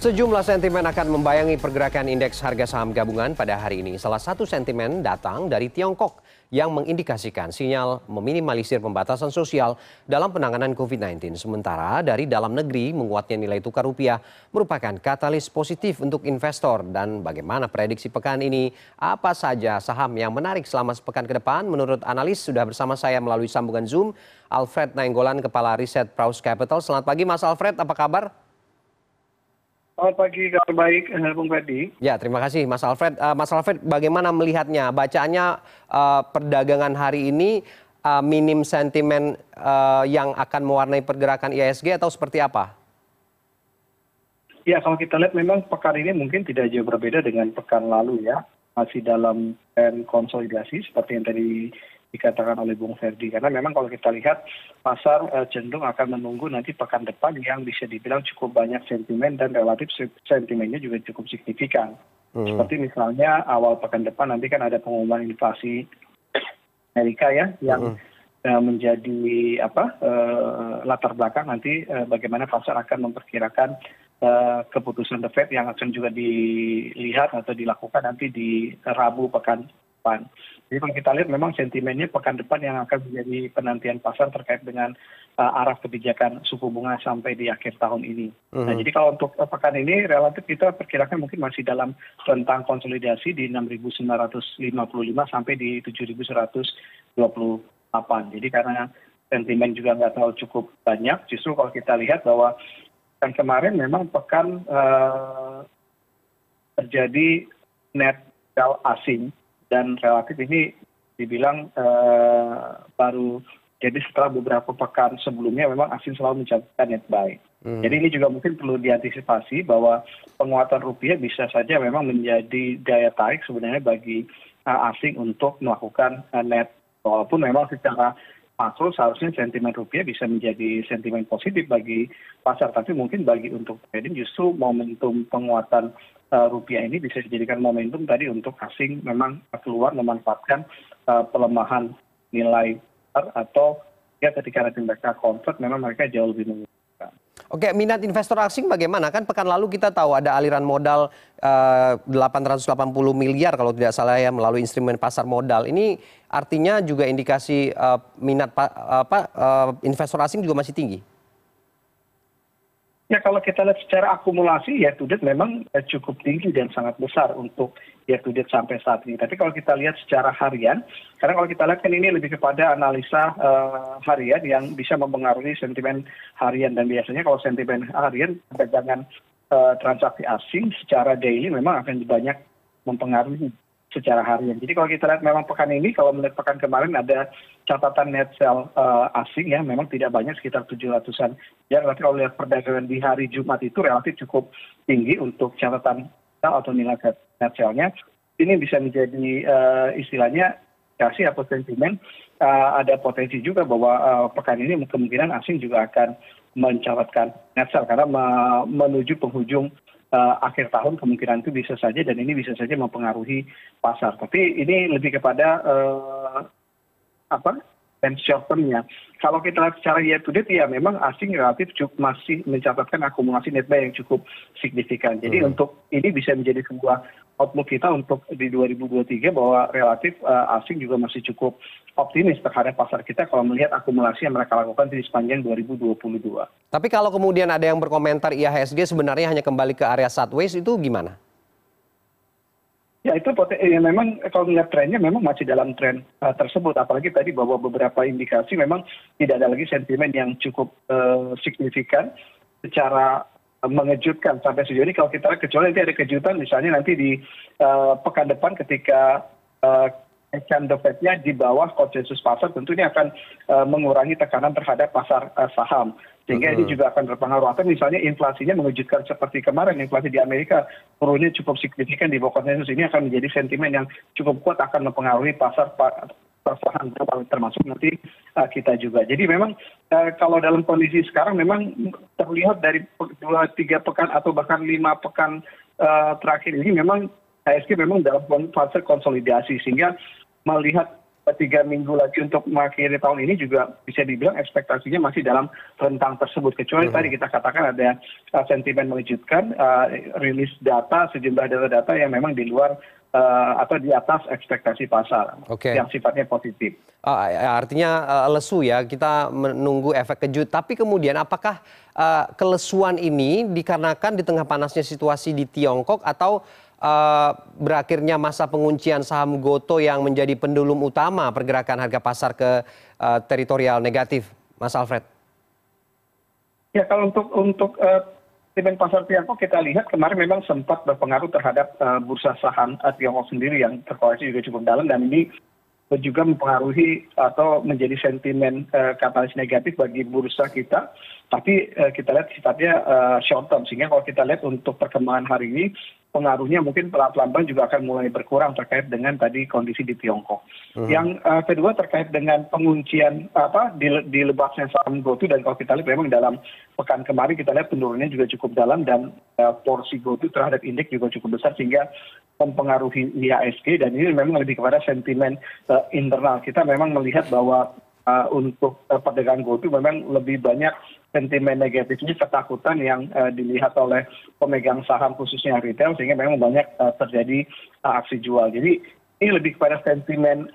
Sejumlah sentimen akan membayangi pergerakan indeks harga saham gabungan pada hari ini. Salah satu sentimen datang dari Tiongkok yang mengindikasikan sinyal meminimalisir pembatasan sosial dalam penanganan COVID-19. Sementara dari dalam negeri menguatnya nilai tukar rupiah merupakan katalis positif untuk investor. Dan bagaimana prediksi pekan ini? Apa saja saham yang menarik selama sepekan ke depan? Menurut analis sudah bersama saya melalui sambungan Zoom, Alfred Nainggolan, Kepala Riset Praus Capital. Selamat pagi Mas Alfred, apa kabar? Selamat pagi, kabar baik, eh, Bung Ferdi. Ya, terima kasih Mas Alfred. Uh, Mas Alfred, bagaimana melihatnya? Bacaannya uh, perdagangan hari ini uh, minim sentimen uh, yang akan mewarnai pergerakan IISG atau seperti apa? Ya, kalau kita lihat memang pekan ini mungkin tidak jauh berbeda dengan pekan lalu ya. Masih dalam tren konsolidasi seperti yang tadi dikatakan oleh Bung Ferdi. Karena memang kalau kita lihat pasar uh, cenderung akan menunggu nanti pekan depan yang bisa dibilang cukup banyak sentimen dan relatif sentimennya juga cukup signifikan. Hmm. Seperti misalnya awal pekan depan nanti kan ada pengumuman inflasi Amerika ya yang hmm. Uh, menjadi apa uh, latar belakang nanti uh, bagaimana pasar akan memperkirakan keputusan The Fed yang akan juga dilihat atau dilakukan nanti di Rabu pekan depan. Jadi kalau kita lihat memang sentimennya pekan depan yang akan menjadi penantian pasar terkait dengan uh, arah kebijakan suku bunga sampai di akhir tahun ini. Uh-huh. Nah, mhm. jadi kalau untuk uh, pekan ini relatif kita perkirakan mungkin masih dalam rentang konsolidasi di 6.955 sampai di 7.128. Jadi karena sentimen juga nggak terlalu cukup banyak, justru kalau kita lihat bahwa kan kemarin memang pekan uh, terjadi net asing dan relatif ini dibilang eh, baru jadi setelah beberapa pekan sebelumnya memang asing selalu mencatatkan net buy. Hmm. Jadi ini juga mungkin perlu diantisipasi bahwa penguatan rupiah bisa saja memang menjadi daya tarik sebenarnya bagi uh, asing untuk melakukan uh, net walaupun memang secara makro seharusnya sentimen rupiah bisa menjadi sentimen positif bagi pasar tapi mungkin bagi untuk trading justru momentum penguatan uh, rupiah ini bisa dijadikan momentum tadi untuk asing memang keluar memanfaatkan uh, pelemahan nilai atau ya ketika mereka convert memang mereka jauh lebih menguntungkan. Oke, minat investor asing bagaimana? Kan pekan lalu kita tahu ada aliran modal uh, 880 miliar kalau tidak salah ya melalui instrumen pasar modal. Ini artinya juga indikasi uh, minat apa uh, investor asing juga masih tinggi ya kalau kita lihat secara akumulasi ya to date memang eh, cukup tinggi dan sangat besar untuk ya to sampai saat ini tapi kalau kita lihat secara harian karena kalau kita lihat kan ini lebih kepada analisa uh, harian yang bisa mempengaruhi sentimen harian dan biasanya kalau sentimen harian perdagangan uh, transaksi asing secara daily memang akan banyak mempengaruhi secara harian. Jadi kalau kita lihat memang pekan ini, kalau melihat pekan kemarin ada catatan net sell uh, asing ya, memang tidak banyak sekitar 700-an. Ya, tapi kalau lihat perdagangan di hari Jumat itu relatif cukup tinggi untuk catatan atau nilai net. Ini bisa menjadi uh, istilahnya kasih atau sentimen uh, ada potensi juga bahwa uh, pekan ini kemungkinan asing juga akan mencatatkan net sell karena menuju penghujung Eh, akhir tahun kemungkinan itu bisa saja dan ini bisa saja mempengaruhi pasar tapi ini lebih kepada eh, apa dan short termnya kalau kita lihat secara year to date ya memang asing relatif cukup masih mencatatkan akumulasi net buy yang cukup signifikan jadi hmm. untuk ini bisa menjadi sebuah outlook kita untuk di 2023 bahwa relatif uh, asing juga masih cukup optimis terhadap pasar kita kalau melihat akumulasi yang mereka lakukan di sepanjang 2022. Tapi kalau kemudian ada yang berkomentar IHSG sebenarnya hanya kembali ke area sideways itu gimana? Ya itu ya memang kalau melihat trennya memang masih dalam tren uh, tersebut. Apalagi tadi bahwa beberapa indikasi memang tidak ada lagi sentimen yang cukup uh, signifikan secara mengejutkan sampai sejauh ini kalau kita kecuali nanti ada kejutan misalnya nanti di pekan depan ketika uh, the Fed-nya di bawah konsensus pasar tentu ini akan uh, mengurangi tekanan terhadap pasar uh, saham. Sehingga ini juga akan berpengaruh. Atau misalnya inflasinya mengejutkan seperti kemarin inflasi di Amerika turunnya cukup signifikan di bawah konsensus. Ini akan menjadi sentimen yang cukup kuat akan mempengaruhi pasar persahan termasuk nanti uh, kita juga. Jadi memang uh, kalau dalam kondisi sekarang memang terlihat dari dua tiga pekan atau bahkan lima pekan uh, terakhir ini memang ISG memang dalam fase konsolidasi. Sehingga melihat tiga minggu lagi untuk mengakhiri tahun ini juga bisa dibilang ekspektasinya masih dalam rentang tersebut kecuali tadi kita katakan ada uh, sentimen mengejutkan uh, rilis data sejumlah data-data yang memang di luar uh, atau di atas ekspektasi pasar Oke. yang sifatnya positif. Uh, artinya uh, lesu ya, kita menunggu efek kejut. Tapi kemudian apakah uh, kelesuan ini dikarenakan di tengah panasnya situasi di Tiongkok atau berakhirnya masa penguncian saham Goto yang menjadi pendulum utama pergerakan harga pasar ke uh, teritorial negatif, Mas Alfred? Ya kalau untuk untuk sentimen pasar Tiongkok kita lihat kemarin memang sempat berpengaruh terhadap uh, bursa saham uh, Tiongkok sendiri yang terkoreksi juga cukup dalam dan ini juga mempengaruhi atau menjadi sentimen uh, katalis negatif bagi bursa kita. Tapi uh, kita lihat sifatnya uh, short term, sehingga kalau kita lihat untuk perkembangan hari ini, pengaruhnya mungkin pelan-pelan juga akan mulai berkurang terkait dengan tadi kondisi di Tiongkok. Hmm. Yang uh, kedua terkait dengan penguncian apa di, di lebaknya saham GoTo dan kalau kita lihat memang dalam pekan kemarin kita lihat penurunannya juga cukup dalam dan uh, porsi GoTo terhadap indeks juga cukup besar sehingga mempengaruhi IHSG dan ini memang lebih kepada sentimen uh, internal. Kita memang melihat bahwa uh, untuk uh, perdagangan GoTo memang lebih banyak sentimen negatifnya ketakutan yang uh, dilihat oleh pemegang saham khususnya retail sehingga memang banyak uh, terjadi uh, aksi jual. Jadi ini lebih kepada sentimen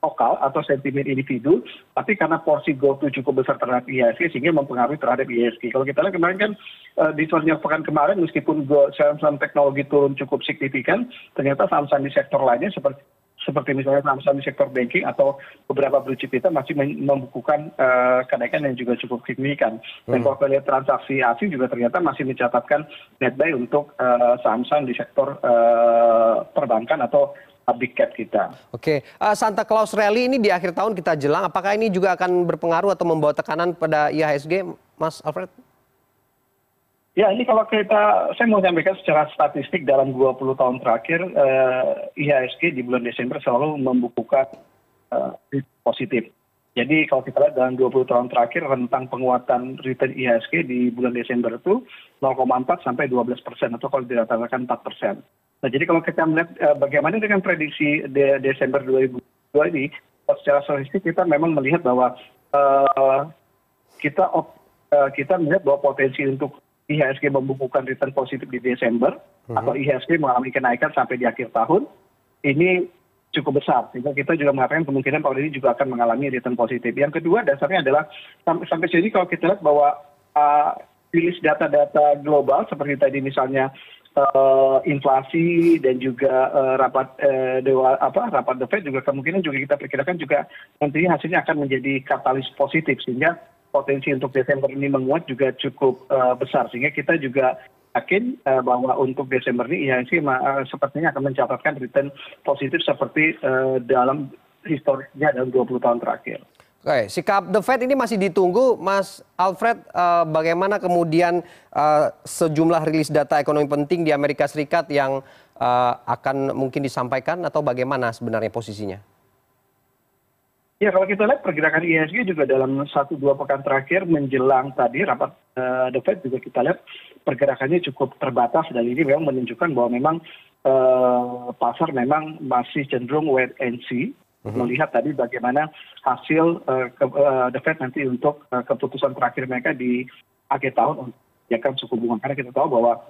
lokal atau sentimen individu, tapi karena porsi GoTo cukup besar terhadap IHSG sehingga mempengaruhi terhadap IHSG. Kalau kita lihat kemarin kan di sepanjang pekan kemarin meskipun saham-saham teknologi turun cukup signifikan, ternyata saham-saham di sektor lainnya seperti seperti misalnya saham-saham di sektor banking atau beberapa blue chip kita masih membukukan uh, kenaikan yang juga cukup signifikan. Dan hmm. kalau kita lihat transaksi asing juga ternyata masih mencatatkan net buy untuk saham-saham uh, di sektor uh, perbankan atau big cap kita. Oke, uh, Santa Claus Rally ini di akhir tahun kita jelang, apakah ini juga akan berpengaruh atau membawa tekanan pada IHSG, Mas Alfred? Ya, ini kalau kita, saya mau sampaikan secara statistik dalam 20 tahun terakhir, uh, IHSG di bulan Desember selalu membukukan uh, positif. Jadi kalau kita lihat dalam 20 tahun terakhir rentang penguatan return IHSG di bulan Desember itu 0,4 sampai 12 persen atau kalau dirata-ratakan 4 persen. Nah, jadi kalau kita melihat uh, bagaimana dengan prediksi de Desember 2022 ini, secara statistik kita memang melihat bahwa uh, kita uh, kita melihat bahwa potensi untuk IHSG membukukan return positif di Desember uh-huh. atau IHSG mengalami kenaikan sampai di akhir tahun ini cukup besar sehingga kita juga mengatakan kemungkinan tahun ini juga akan mengalami return positif. Yang kedua dasarnya adalah sampai sampai sini kalau kita lihat bahwa uh, rilis data-data global seperti tadi misalnya uh, inflasi dan juga uh, rapat uh, dewa apa rapat the Fed juga kemungkinan juga kita perkirakan juga nantinya hasilnya akan menjadi katalis positif sehingga potensi untuk Desember ini menguat juga cukup uh, besar sehingga kita juga yakin uh, bahwa untuk Desember ini IHSG uh, sepertinya akan mencatatkan return positif seperti dalam historisnya dalam 20 tahun terakhir. Oke, sikap The Fed ini masih ditunggu, Mas Alfred. Uh, bagaimana kemudian uh, sejumlah rilis data ekonomi penting di Amerika Serikat yang uh, akan mungkin disampaikan atau bagaimana sebenarnya posisinya? Ya, kalau kita lihat pergerakan ISG juga dalam satu dua pekan terakhir menjelang tadi rapat uh, The Fed juga kita lihat pergerakannya cukup terbatas dan ini memang menunjukkan bahwa memang uh, pasar memang masih cenderung wait and see Mhm. melihat tadi bagaimana hasil uh, ke, uh, the Fed nanti untuk uh, keputusan terakhir mereka di akhir tahun untuk kebijakan suku bunga karena kita tahu bahwa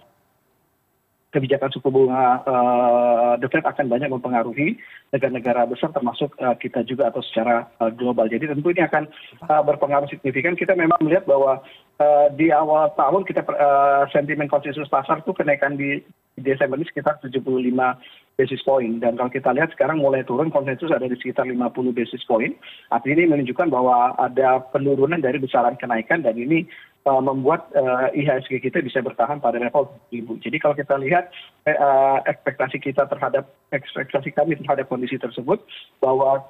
kebijakan suku bunga uh, the Fed akan banyak mempengaruhi negara-negara besar termasuk uh, kita juga atau secara uh, global. Jadi tentu ini akan uh, berpengaruh signifikan. Kita memang melihat bahwa di awal tahun kita sentimen konsensus pasar itu kenaikan di Desember ini sekitar 75 basis point dan kalau kita lihat sekarang mulai turun konsensus ada di sekitar 50 basis point. Artinya ini menunjukkan bahwa ada penurunan dari besaran kenaikan dan ini uh, membuat uh, IHSG kita bisa bertahan pada level 1000. Jadi kalau kita lihat uh, ekspektasi kita terhadap ekspektasi kami terhadap kondisi tersebut bahwa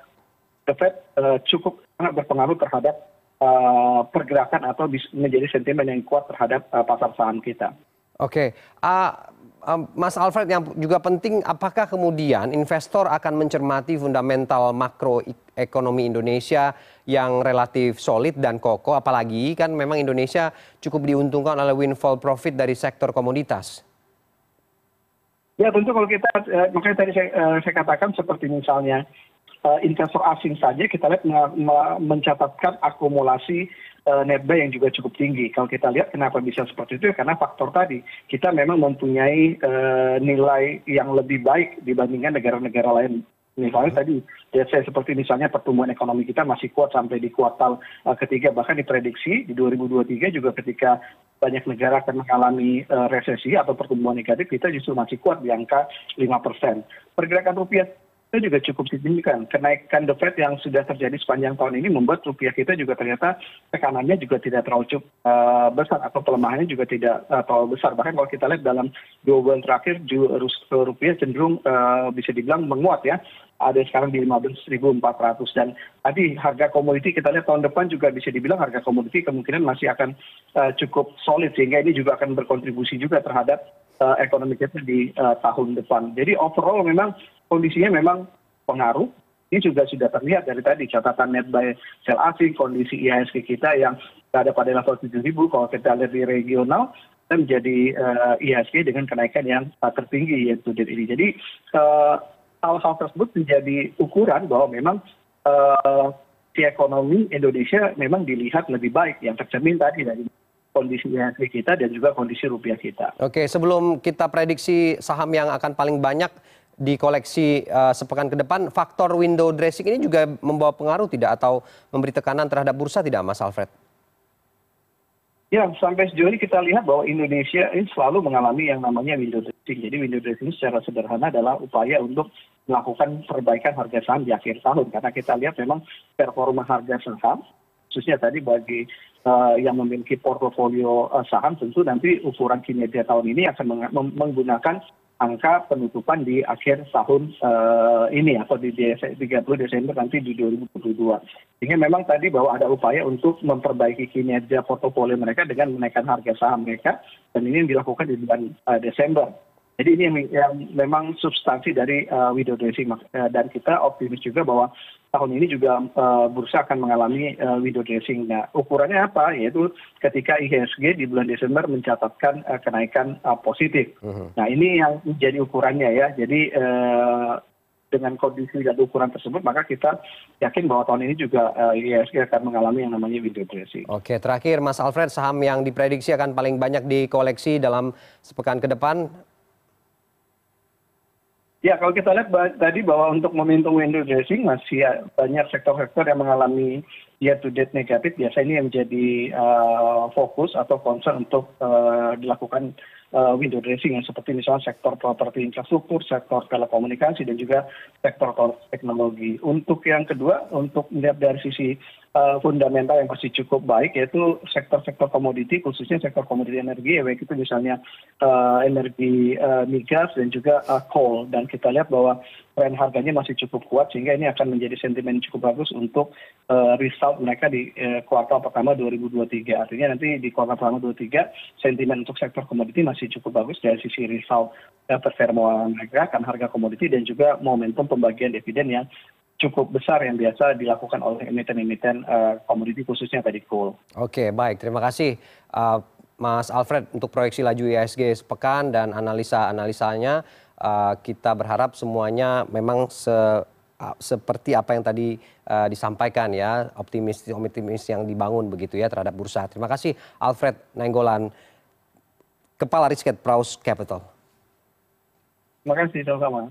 the Fed uh, cukup sangat berpengaruh terhadap uh, pergerakan atau menjadi sentimen yang kuat terhadap uh, pasar saham kita. Oke, uh, Mas Alfred yang juga penting apakah kemudian investor akan mencermati fundamental makroekonomi Indonesia yang relatif solid dan kokoh apalagi kan memang Indonesia cukup diuntungkan oleh windfall profit dari sektor komoditas. ya tentu kalau kita makanya tadi saya katakan seperti misalnya investor asing saja kita lihat mencatatkan akumulasi netbuy yang juga cukup tinggi. Kalau kita lihat kenapa bisa seperti itu? Karena faktor tadi kita memang mempunyai nilai yang lebih baik dibandingkan negara negara lain. Misalnya tadi ya saya seperti misalnya pertumbuhan ekonomi kita masih kuat sampai di kuartal ketiga. Bahkan diprediksi di 2023 juga ketika banyak negara akan mengalami resesi atau pertumbuhan negatif kita justru masih kuat di angka lima persen. Pergerakan rupiah itu juga cukup signifikan. Kenaikan the fed yang sudah terjadi sepanjang tahun ini membuat rupiah kita juga ternyata tekanannya juga tidak terlalu cukup besar atau pelemahannya juga tidak terlalu besar. Bahkan kalau kita lihat dalam dua bulan terakhir rupiah cenderung bisa dibilang menguat ya. Ada sekarang di 15.400 dan tadi harga komoditi kita lihat tahun depan juga bisa dibilang harga komoditi kemungkinan masih akan cukup solid. Sehingga ini juga akan berkontribusi juga terhadap ekonomi kita di tahun depan. Jadi overall memang kondisinya memang pengaruh. Ini juga sudah terlihat dari tadi catatan net by sel asing kondisi ihsg kita yang berada pada level tujuh ribu kalau kita lihat di regional kita menjadi ihsg dengan kenaikan yang tertinggi yaitu ini. Jadi hal hal tersebut menjadi ukuran bahwa memang si ekonomi Indonesia memang dilihat lebih baik. Yang tercermin tadi dari kondisi ihsg kita dan juga kondisi rupiah kita. Oke, sebelum kita prediksi saham yang akan paling banyak di koleksi sepekan ke depan, faktor window dressing ini juga membawa pengaruh tidak atau memberi tekanan terhadap bursa tidak, Mas Alfred? Ya, sampai sejauh ini kita lihat bahwa Indonesia ini selalu mengalami yang namanya window dressing. Jadi window dressing secara sederhana adalah upaya untuk melakukan perbaikan harga saham di akhir tahun. Karena kita lihat memang performa harga saham, khususnya tadi bagi yang memiliki portofolio saham, tentu nanti ukuran kinerja tahun ini akan menggunakan angka penutupan di akhir tahun ini atau di 30 Desember nanti di 2022. Sehingga memang tadi bahwa ada upaya untuk memperbaiki kinerja portofolio mereka dengan menaikkan harga saham mereka dan ini dilakukan di bulan Desember. Jadi ini yang memang substansi dari window dressing dan kita optimis juga bahwa tahun ini juga bursa akan mengalami window dressing. Nah, ukurannya apa? Yaitu ketika IHSG di bulan Desember mencatatkan kenaikan positif. Nah, ini yang menjadi ukurannya ya. Jadi dengan kondisi dan ukuran tersebut maka kita yakin bahwa tahun ini juga IHSG akan mengalami yang namanya window dressing. Oke, terakhir Mas Alfred, saham yang diprediksi akan paling banyak dikoleksi dalam sepekan ke depan ya kalau kita lihat tadi bahwa untuk momentum window dressing masih banyak sektor sektor yang mengalami year to date negatif biasanya ini yang menjadi fokus atau concern untuk dilakukan window dressing yang seperti misalnya sektor properti infrastruktur sektor telekomunikasi dan juga sektor teknologi. Untuk yang kedua untuk melihat dari sisi fundamental yang masih cukup baik yaitu sektor sektor komoditi khususnya sektor komoditi energi baik itu misalnya energi migas dan juga coal. Dan kita lihat bahwa tren harganya masih cukup kuat sehingga ini akan menjadi sentimen cukup bagus untuk result mereka di kuartal pertama 2023 artinya nanti di kuartal pertama 2023 sentimen untuk sektor komoditi masih cukup bagus dari sisi result performa mereka kan harga komoditi dan juga momentum pembagian dividen yang cukup besar yang biasa dilakukan oleh emiten emiten komoditi khususnya tadi coal. Oke baik. Terima kasih Mas Alfred untuk proyeksi laju ISG sepekan dan analisa analisanya kita berharap semuanya memang se seperti apa yang tadi disampaikan ya optimis optimis yang dibangun begitu ya terhadap bursa. Terima kasih Alfred Nainggolan Kepala Risket Praus Capital. Terima kasih sama-sama.